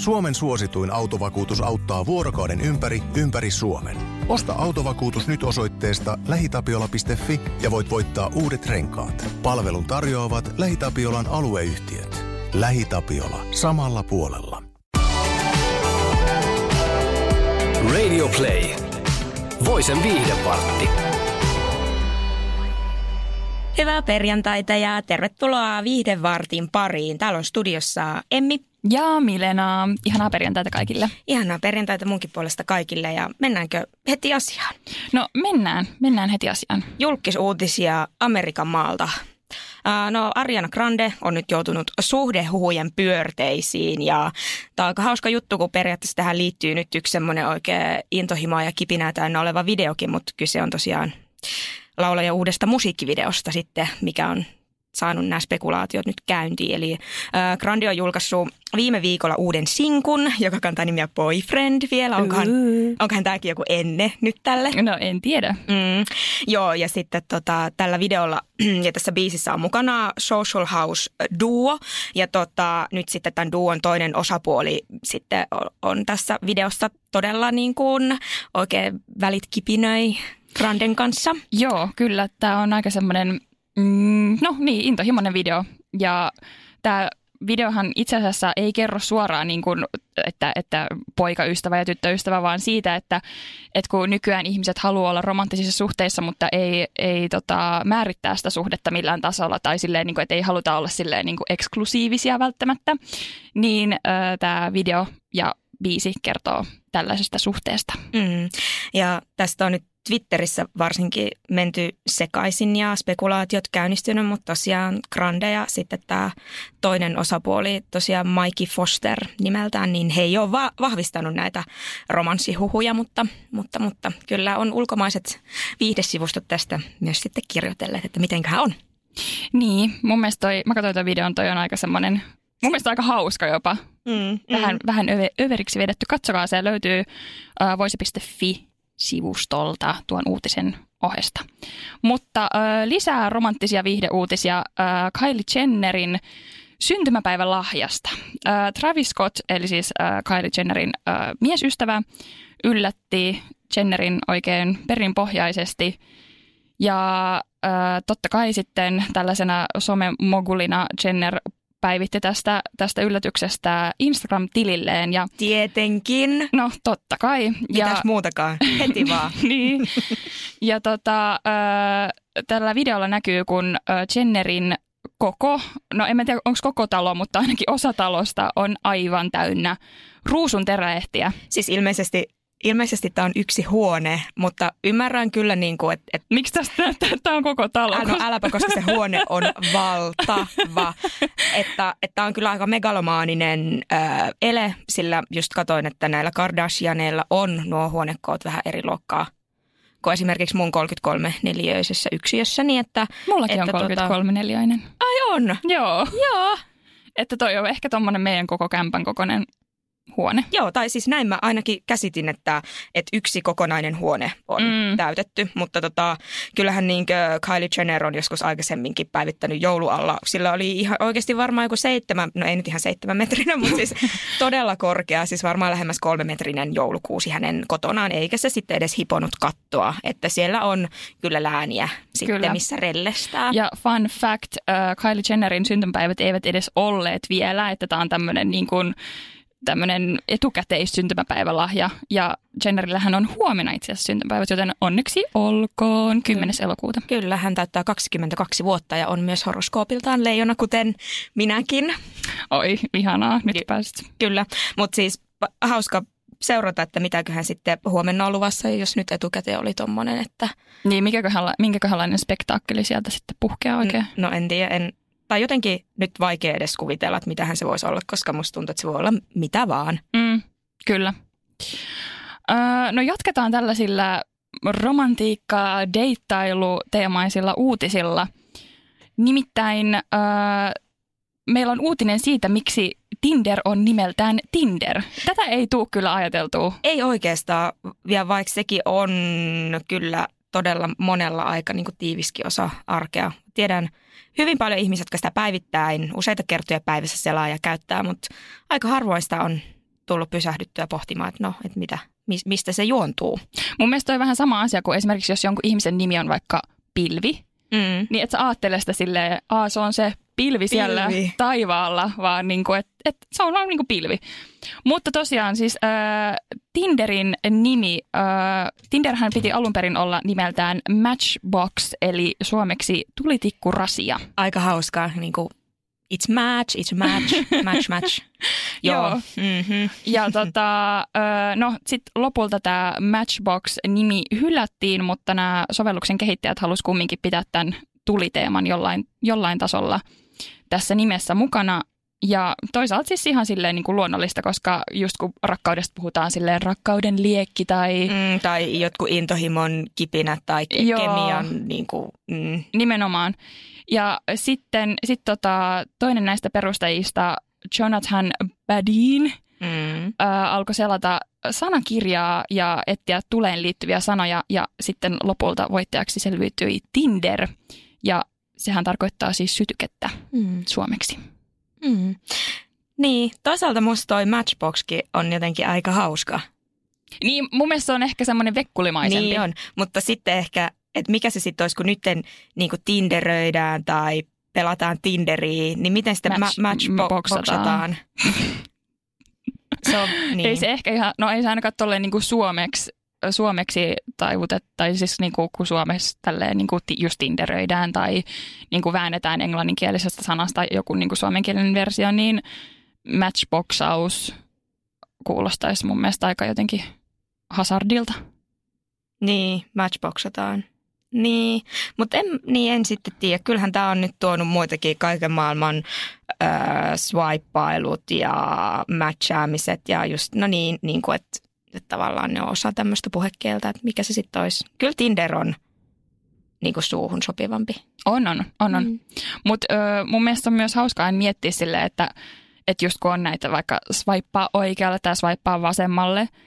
Suomen suosituin autovakuutus auttaa vuorokauden ympäri, ympäri Suomen. Osta autovakuutus nyt osoitteesta lähitapiola.fi ja voit voittaa uudet renkaat. Palvelun tarjoavat LähiTapiolan alueyhtiöt. LähiTapiola. Samalla puolella. Radio Play. Voisen viihdepartti. Hyvää perjantaita ja tervetuloa Viihdevartin pariin. Täällä on studiossa Emmi. Ja Milena. Ihanaa perjantaita kaikille. Ihanaa perjantaita munkin puolesta kaikille ja mennäänkö heti asiaan? No mennään, mennään heti asiaan. Julkisuutisia Amerikan maalta. No Ariana Grande on nyt joutunut suhdehuhujen pyörteisiin ja tämä on aika hauska juttu, kun periaatteessa tähän liittyy nyt yksi semmoinen oikein intohimoa ja kipinää täynnä oleva videokin, mutta kyse on tosiaan laulaja uudesta musiikkivideosta sitten, mikä on saanut nämä spekulaatiot nyt käyntiin. Eli äh, Grandi on julkaissut viime viikolla uuden sinkun, joka kantaa nimiä Boyfriend vielä. Onkohan, uh. onkohan tämäkin joku enne nyt tälle? No en tiedä. Mm, joo, ja sitten tota, tällä videolla ja tässä biisissä on mukana Social House Duo. Ja tota, nyt sitten tämän duon toinen osapuoli sitten on, on tässä videossa todella niin kuin oikein välit kipinöi Granden kanssa. Joo, kyllä. Tämä on aika semmoinen, mm, no niin, intohimoinen video. Ja tämä videohan itse asiassa ei kerro suoraan, niin kuin, että, että poikaystävä ja tyttöystävä, vaan siitä, että, että kun nykyään ihmiset haluaa olla romanttisissa suhteissa, mutta ei, ei tota, määrittää sitä suhdetta millään tasolla tai silleen, niin kuin, että ei haluta olla silleen, niin kuin eksklusiivisia välttämättä, niin äh, tämä video ja biisi kertoo tällaisesta suhteesta. Mm. Ja tästä on nyt Twitterissä varsinkin menty sekaisin ja spekulaatiot käynnistynyt, mutta tosiaan Grande ja sitten tämä toinen osapuoli, tosiaan Mikey Foster nimeltään, niin he ei ole va- vahvistanut näitä romanssihuhuja, mutta, mutta, mutta kyllä on ulkomaiset viihdesivustot tästä myös sitten kirjoitelleet, että mitenköhän on. Niin, mun mielestä toi, mä katsoin tuon videon, toi on aika semmoinen, mun mielestä aika hauska jopa. Mm, vähän, mm. vähän öve, överiksi vedetty. Katsokaa, se löytyy uh, voisi.fi sivustolta tuon uutisen ohesta. Mutta äh, lisää romanttisia viihdeuutisia äh, Kylie Jennerin syntymäpäivän lahjasta. Äh, Travis Scott, eli siis äh, Kylie Jennerin äh, miesystävä, yllätti Jennerin oikein perinpohjaisesti. Ja äh, totta kai sitten tällaisena somemogulina Jenner päivitti tästä, tästä yllätyksestä Instagram-tililleen. Ja, Tietenkin. No totta kai. Mitäs ja, muutakaan, heti vaan. niin. Ja tota, äh, tällä videolla näkyy, kun äh, Jennerin koko, no en tiedä onko koko talo, mutta ainakin osa talosta on aivan täynnä ruusun teräehtiä. Siis ilmeisesti ilmeisesti tämä on yksi huone, mutta ymmärrän kyllä, niin kuin, että... Et, Miksi tästä näyttää, että tämä on koko talo? No äläpä, koska se huone on valtava. että, että on kyllä aika megalomaaninen äh, ele, sillä just katoin, että näillä Kardashianeilla on nuo huonekoot vähän eri luokkaa kuin esimerkiksi mun 33 neliöisessä yksiössä. Niin että, Mullakin että on 33 tota... neliöinen. Ai on? Joo. Joo. Että toi on ehkä tuommoinen meidän koko kämpän kokoinen huone. Joo, tai siis näin mä ainakin käsitin, että, että yksi kokonainen huone on mm. täytetty. Mutta tota, kyllähän niin Kylie Jenner on joskus aikaisemminkin päivittänyt joulualla. Sillä oli ihan oikeasti varmaan joku seitsemän, no ei nyt ihan seitsemän metrinen, mutta siis todella korkea. Siis varmaan lähemmäs kolme metrinen joulukuusi hänen kotonaan, eikä se sitten edes hiponut kattoa. Että siellä on kyllä lääniä sitten, kyllä. missä rellestää. Ja fun fact, uh, Kylie Jennerin syntymäpäivät eivät edes olleet vielä, että tämä on tämmöinen niin kuin tämmöinen etukäteissyntymäpäivälahja. Ja Jennerillähän on huomenna itse asiassa syntymäpäivät, joten onneksi olkoon 10. Kyllä. elokuuta. Kyllä, hän täyttää 22 vuotta ja on myös horoskoopiltaan leijona, kuten minäkin. Oi, ihanaa, nyt Ky- pääsit. Kyllä, mutta siis hauska seurata, että mitäköhän sitten huomenna on luvassa, jos nyt etukäteen oli tommonen, että... Niin, minkäköhän, minkäköhänlainen spektaakkeli sieltä sitten puhkeaa oikein? No en tiedä, en, tai jotenkin nyt vaikea edes kuvitella, että mitähän se voisi olla, koska musta tuntuu, että se voi olla mitä vaan. Mm, kyllä. Öö, no jatketaan tällaisilla romantiikkaa, deittailu teemaisilla uutisilla. Nimittäin öö, meillä on uutinen siitä, miksi Tinder on nimeltään Tinder. Tätä ei tule kyllä ajateltua. Ei oikeastaan, ja vaikka sekin on kyllä todella monella aika niin tiiviskin osa arkea. Tiedän hyvin paljon ihmisiä, jotka sitä päivittäin useita kertoja päivässä selaa ja käyttää, mutta aika harvoin sitä on tullut pysähdyttyä pohtimaan, että no, että mitä, mistä se juontuu. Mun mielestä toi vähän sama asia kuin esimerkiksi, jos jonkun ihmisen nimi on vaikka Pilvi, mm. niin että sä ajattelee sitä silleen, että se on se pilvi siellä pilvi. taivaalla, vaan niin kuin, että, että se on vaan niin kuin pilvi. Mutta tosiaan siis äh, Tinderin nimi, äh, Tinderhän piti alun perin olla nimeltään Matchbox, eli suomeksi tulitikkurasia. Aika hauskaa, niin kuin It's match, it's match, match, match. Joo. Mm-hmm. Ja tota, no sitten lopulta tämä Matchbox-nimi hylättiin, mutta nämä sovelluksen kehittäjät halusivat kumminkin pitää tämän tuliteeman jollain, jollain tasolla tässä nimessä mukana. Ja toisaalta siis ihan silleen niin kuin luonnollista, koska just kun rakkaudesta puhutaan silleen rakkauden liekki tai... Mm, tai jotkut intohimon kipinät tai ke- Joo, kemian niin kuin, mm. Nimenomaan. Ja sitten sit tota, toinen näistä perustajista, Jonathan Badin, mm. ää, alkoi selata sanakirjaa ja etsiä tuleen liittyviä sanoja ja sitten lopulta voittajaksi selviytyi Tinder. Ja sehän tarkoittaa siis sytykettä mm. suomeksi. Mm. Niin, toisaalta musta toi Matchboxkin on jotenkin aika hauska. Niin, mun mielestä se on ehkä semmoinen vekkulimaisempi. Niin on, mutta sitten ehkä, että mikä se sitten olisi, kun nytten niin tinderöidään tai pelataan Tinderiä, niin miten sitten Match, ma- matchboxataan? se on, niin. Ei se ehkä ihan, no ei se ainakaan tolleen niin kuin suomeksi suomeksi tai siis niin kuin, kun Suomessa tälleen niin kuin just tinderöidään tai niin kuin väännetään englanninkielisestä sanasta joku niin kuin suomenkielinen versio, niin matchboxaus kuulostaisi mun mielestä aika jotenkin hazardilta. Niin, matchboxataan. Niin, mutta en, niin en sitten tiedä. Kyllähän tämä on nyt tuonut muitakin kaiken maailman äh, swipeilut ja matchaamiset ja just, no niin, niin kuin, että että tavallaan ne on osa tämmöistä puhekieltä, että mikä se sitten olisi. Kyllä Tinder on niin kuin suuhun sopivampi. On, on, on. on. Mm. Mutta mun mielestä on myös hauskaa miettiä silleen, että, että just kun on näitä vaikka swipea oikealle tai swipea vasemmalle –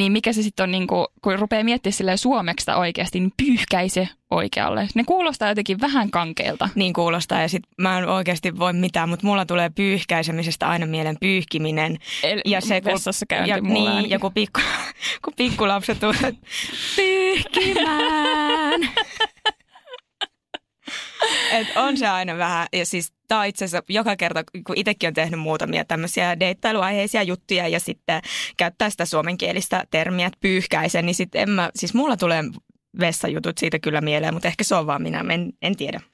niin mikä se sitten on, niin kuin, kun rupeaa miettimään sille suomeksi oikeasti, niin pyyhkäise oikealle. Ne kuulostaa jotenkin vähän kankeilta. Niin kuulostaa ja sitten mä en oikeasti voi mitään, mutta mulla tulee pyyhkäisemisestä aina mielen pyyhkiminen. El, ja se, käynti ja, mulla niin, ja kun, pikku, kun pikkulapset tulee pyyhkimään. Et on se aina vähän, ja siis tämä on itse asiassa joka kerta, kun itsekin on tehnyt muutamia tämmöisiä deittailuaiheisia juttuja ja sitten käyttää sitä suomenkielistä termiä, että pyyhkäisen, niin sitten en mä, siis mulla tulee vessajutut siitä kyllä mieleen, mutta ehkä se on vaan minä, en, en tiedä.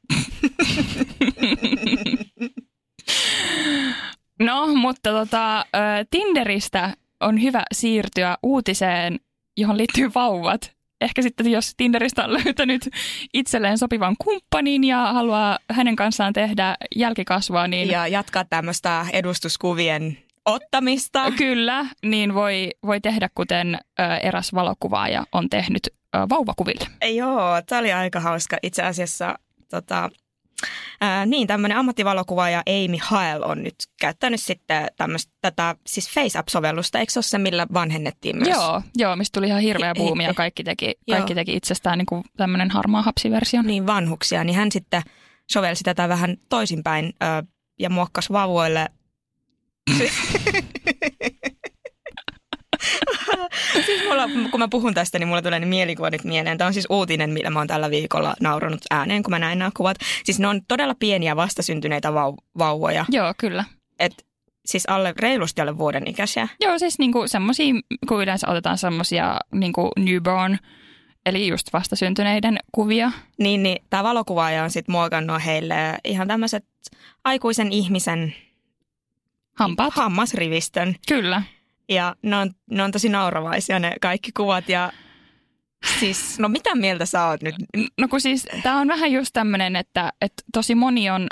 No, mutta tota, Tinderistä on hyvä siirtyä uutiseen, johon liittyy vauvat ehkä sitten jos Tinderistä on löytänyt itselleen sopivan kumppanin ja haluaa hänen kanssaan tehdä jälkikasvua. Niin... Ja jatkaa tämmöistä edustuskuvien ottamista. Kyllä, niin voi, voi tehdä kuten eräs valokuvaaja on tehnyt vauvakuville. Joo, tämä oli aika hauska. Itse asiassa tota, Ää, niin, tämmöinen ammattivalokuvaaja Amy Hael on nyt käyttänyt sitten tämmöistä, tätä siis FaceApp-sovellusta. Eikö se ole se, millä vanhennettiin myös? Joo, joo mistä tuli ihan hirveä buumi ja kaikki teki, kaikki teki itsestään niin kuin tämmöinen harmaa hapsiversio. Niin, vanhuksia. Niin hän sitten sovelsi tätä vähän toisinpäin ö, ja muokkasi vauvoille siis mulla, kun mä puhun tästä, niin mulla tulee ne mielikuvat mieleen. Tämä on siis uutinen, millä mä oon tällä viikolla nauranut ääneen, kun mä näin nämä kuvat. Siis ne on todella pieniä vastasyntyneitä vau- vauvoja. Joo, kyllä. Et siis alle, reilusti alle vuoden ikäisiä. Joo, siis niinku semmoisia, kun yleensä otetaan semmoisia niinku newborn, eli just vastasyntyneiden kuvia. Niin, niin tämä valokuvaaja on sitten muokannut heille ihan tämmöiset aikuisen ihmisen Hampaat. hammasrivistön. Kyllä. Ja ne on, ne on tosi nauravaisia ne kaikki kuvat ja siis, no mitä mieltä sä oot nyt? No kun siis tää on vähän just tämmönen, että, että tosi moni on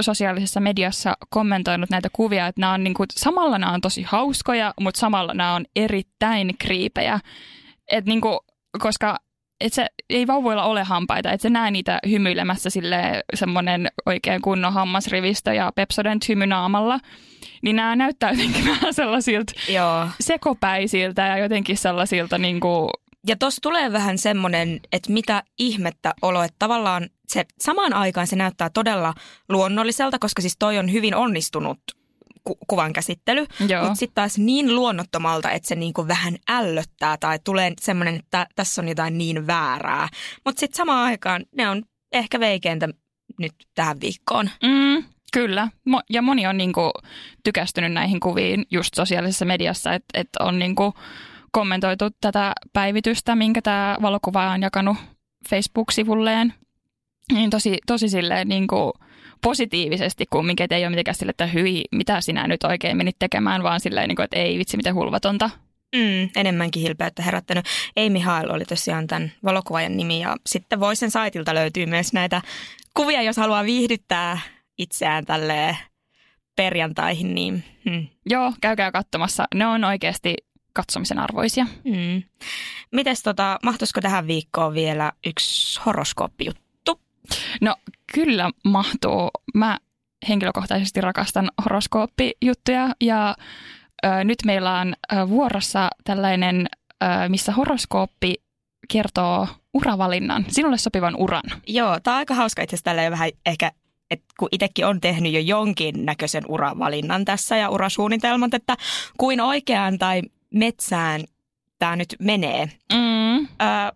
sosiaalisessa mediassa kommentoinut näitä kuvia, että nämä on niinku, samalla nämä on tosi hauskoja, mutta samalla nämä on erittäin kriipejä. Et niinku, koska et se, ei vauvoilla ole hampaita, että se näe niitä hymyilemässä sille semmoinen oikein kunnon hammasrivistö ja Pepsodent hymynaamalla. Niin nämä näyttää jotenkin vähän sellaisilta Joo. sekopäisiltä ja jotenkin sellaisilta niin kuin... Ja tuossa tulee vähän semmoinen, että mitä ihmettä olo, että tavallaan se samaan aikaan se näyttää todella luonnolliselta, koska siis toi on hyvin onnistunut ku- kuvan käsittely, mutta sitten taas niin luonnottomalta, että se niinku vähän ällöttää tai tulee semmoinen, että tässä on jotain niin väärää. Mutta sitten samaan aikaan ne on ehkä veikeintä nyt tähän viikkoon. Mm, kyllä. Mo- ja moni on niinku tykästynyt näihin kuviin just sosiaalisessa mediassa, että et on niinku kommentoitu tätä päivitystä, minkä tämä valokuva on jakanut Facebook-sivulleen. Niin tosi, tosi silleen niinku positiivisesti kumminkin, että ei ole mitenkään sille, että hyi, mitä sinä nyt oikein menit tekemään, vaan silleen, niinku, että ei vitsi, miten hulvatonta. Mm, enemmänkin hilpeyttä herättänyt. Amy Hail oli tosiaan tämän valokuvaajan nimi ja sitten Voisen saitilta löytyy myös näitä kuvia, jos haluaa viihdyttää itseään tälle perjantaihin, niin hmm. Joo, käykää katsomassa. Ne on oikeasti katsomisen arvoisia. Hmm. Mites tota, mahtuisiko tähän viikkoon vielä yksi horoskooppijuttu? No kyllä mahtuu. Mä henkilökohtaisesti rakastan horoskooppijuttuja ja ö, nyt meillä on ö, vuorossa tällainen, ö, missä horoskooppi kertoo uravalinnan, sinulle sopivan uran. Joo, tämä on aika hauska itse asiassa vähän ehkä että kun itsekin on tehnyt jo jonkin näköisen uravalinnan tässä ja urasuunnitelmat, että kuin oikeaan tai metsään tämä nyt menee. Mm. Öö,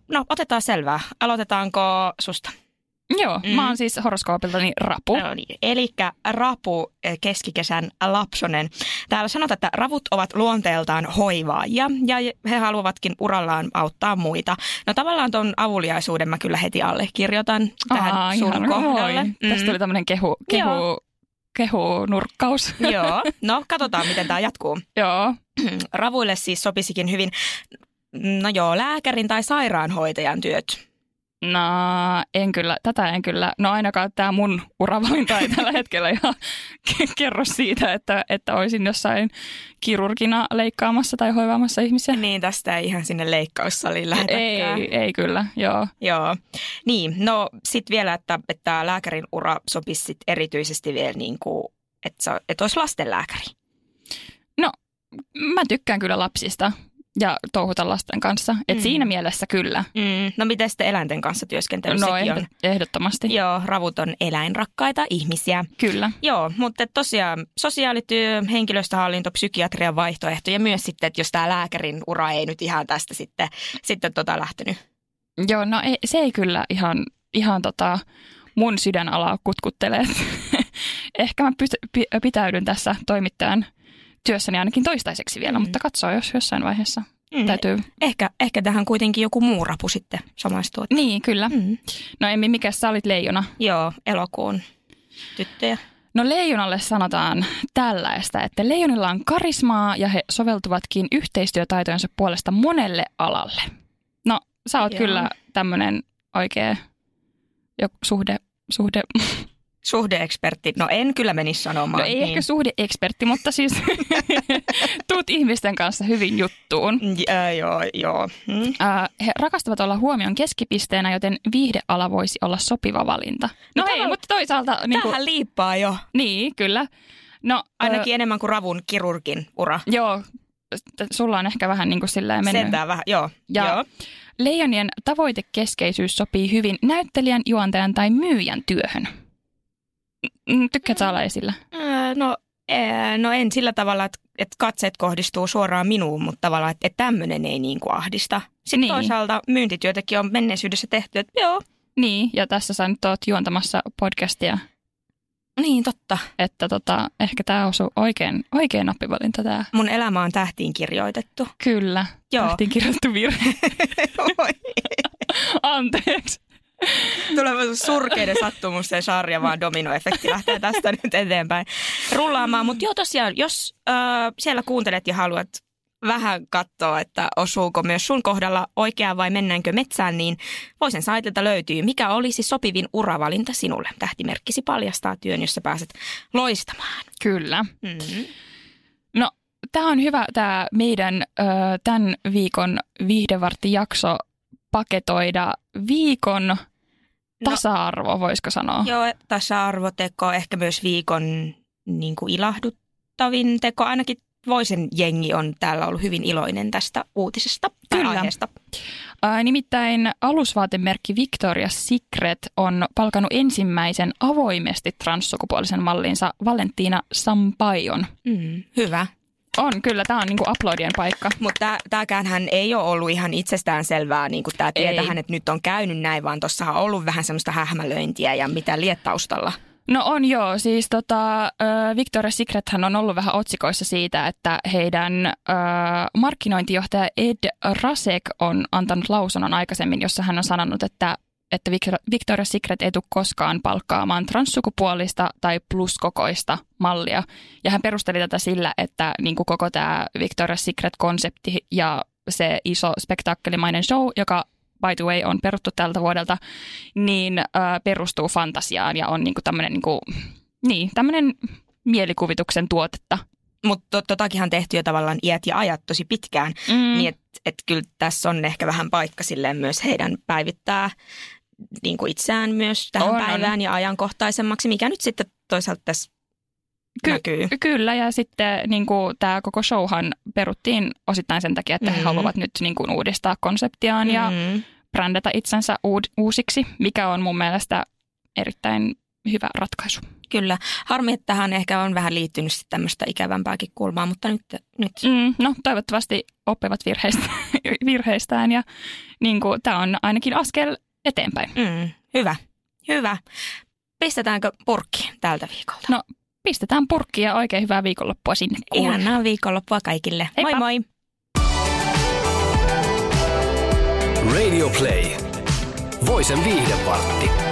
no, otetaan selvää. Aloitetaanko susta? Joo, mm. mä oon siis horoskoopiltani rapu. No niin. Eli rapu eh, keskikesän lapsonen. Täällä sanotaan, että ravut ovat luonteeltaan hoivaajia ja he haluavatkin urallaan auttaa muita. No tavallaan tuon avuliaisuuden mä kyllä heti allekirjoitan tähän Aa, sun ihan kohdalle. moi. Tästä tuli tämmöinen kehu, kehu, Joo. kehu-nurkkaus. Joo, no katsotaan miten tämä jatkuu. Joo. Ravuille siis sopisikin hyvin, no joo, lääkärin tai sairaanhoitajan työt. No, en kyllä, tätä en kyllä. No ainakaan tämä mun uravalinta ei tällä hetkellä ihan ke- kerro siitä, että, että olisin jossain kirurgina leikkaamassa tai hoivaamassa ihmisiä. Niin, tästä ei ihan sinne leikkaussaliin lähetäkään. Ei, ei kyllä, joo. Joo. Niin, no sitten vielä, että, että lääkärin ura sopisi sit erityisesti vielä niin kuin, että, että olisi lastenlääkäri. Mä tykkään kyllä lapsista ja touhuta lasten kanssa. Et Mm. siinä mielessä kyllä. Mm, no miten sitten eläinten kanssa työskentely? No ehdot, on. ehdottomasti. Joo, ravut on eläinrakkaita ihmisiä. Kyllä. Joo, mutta tosiaan sosiaalityö, henkilöstöhallinto, psykiatrian vaihtoehto ja myös sitten, että jos tämä lääkärin ura ei nyt ihan tästä sitten, sitten tota lähtenyt. Joo, no ei, se ei kyllä ihan, ihan tota mun sydänalaa kutkuttelee. Ehkä mä pitäydyn tässä toimittajan työssäni ainakin toistaiseksi vielä, Mm. mutta katsoo, jos jossain vaiheessa Mm, täytyy. ehkä, ehkä tähän kuitenkin joku muu rapu sitten samaistuu. Niin, kyllä. Mm. No Emmi, mikä sä olit leijona? Joo, elokuun tyttöjä. No leijonalle sanotaan tällaista, että leijonilla on karismaa ja he soveltuvatkin yhteistyötaitojensa puolesta monelle alalle. No, sä oot Joo. kyllä tämmöinen oikea joku suhde, suhde Suhdeekspertti. No en kyllä menisi sanomaan. No ei niin. ehkä suhdeekspertti, mutta siis tuut ihmisten kanssa hyvin juttuun. Äh, joo, joo. Mm. Äh, he rakastavat olla huomion keskipisteenä, joten viihdeala voisi olla sopiva valinta. No, No hei, mutta toisaalta... Niin, kuin, Tähän liippaa jo. niin kyllä. No, Ainakin enemmän kuin ravun kirurgin ura. Ö, joo, sulla on ehkä vähän niin kuin silleen mennyt. Sentään vähän, joo. Ja- joo. Leijonien tavoitekeskeisyys sopii hyvin näyttelijän, juontajan tai myyjän työhön. Mm, Tykkäätkö sä olla esillä? Äh, no, äh, no en sillä tavalla, että, että katseet kohdistuu suoraan minuun, mutta tavallaan, että, että tämmöinen ei niin kuin ahdista. Sitten Niin. toisaalta myyntityötäkin on menneisyydessä tehty, että joo, Niin, ja tässä sä nyt oot juontamassa podcastia, niin totta. että tota, ehkä tämä osuu oikein, oikein nappivalinta tämä. Mun elämä on tähtiin kirjoitettu. Kyllä, Joo. tähtiin kirjoittu virhe. Anteeksi. Tulee surkeiden sattumusten sarja, vaan dominoefekti lähtee tästä nyt eteenpäin rullaamaan. Mutta joo tosiaan, jos äh, siellä kuuntelet ja haluat vähän katsoa, että osuuko myös sun kohdalla oikea vai mennäänkö metsään, niin voisen saitilta löytyy, mikä olisi sopivin uravalinta sinulle. Tähtimerkkisi paljastaa työn, jossa pääset loistamaan. Kyllä. Mm-hmm. No, tämä on hyvä tämä meidän ö, tämän viikon viihdevarttijakso paketoida viikon tasa-arvo, voisiko sanoa. Joo, tasa-arvoteko, ehkä myös viikon niin kuin ilahduttavin teko, ainakin Voisen jengi on täällä ollut hyvin iloinen tästä uutisesta tai Kyllä. aiheesta. Ää, nimittäin alusvaatemerkki Victoria's Secret on palkannut ensimmäisen avoimesti transsukupuolisen mallinsa Valentina Sampajon. Mm, hyvä. On, kyllä. Tämä on niinku uploadien paikka. Mutta tämäkään hän ei ole ollut ihan itsestään selvää, niin kuin tämä tietähän, että nyt on käynyt näin, vaan tuossa on ollut vähän semmoista hähmälöintiä ja mitä liettaustalla. No on joo, siis tota, Victoria's Secrethän on ollut vähän otsikoissa siitä, että heidän äh, markkinointijohtaja Ed Rasek on antanut lausunnon aikaisemmin, jossa hän on sanonut, että että Victoria's Secret ei tule koskaan palkkaamaan transsukupuolista tai pluskokoista mallia. Ja hän perusteli tätä sillä, että niin kuin koko tämä Victoria's Secret-konsepti ja se iso spektaakkelimainen show, joka by the way on peruttu tältä vuodelta, niin äh, perustuu fantasiaan ja on niinku tämmöinen niinku, niin, tämmöinen mielikuvituksen tuotetta. Mutta totakin on tehty jo tavallaan iät ja ajat tosi pitkään, mm. niin että et kyllä tässä on ehkä vähän paikka silleen myös heidän päivittää niin kuin itseään myös tähän on, päivään on. ja ajankohtaisemmaksi, mikä nyt sitten toisaalta tässä Ky- näkyy. Kyllä, ja sitten niin kuin, tämä koko showhan peruttiin osittain sen takia, että mm-hmm. he haluavat nyt niin kuin, uudistaa konseptiaan mm-hmm. ja brändätä itsensä uud- uusiksi, mikä on mun mielestä erittäin hyvä ratkaisu. Kyllä. Harmi, että tähän ehkä on vähän liittynyt tämmöistä ikävämpääkin kulmaa, mutta nyt... nyt. Mm, no toivottavasti oppivat virheistä, virheistään ja niin kuin, tämä on ainakin askel eteenpäin. Mm, hyvä, hyvä. Pistetäänkö purkki tältä viikolta? No pistetään purkki ja oikein hyvää viikonloppua sinne. Ihanaa viikonloppua kaikille. Heippa. Moi moi! Radio Play. Voisen viihdepartti.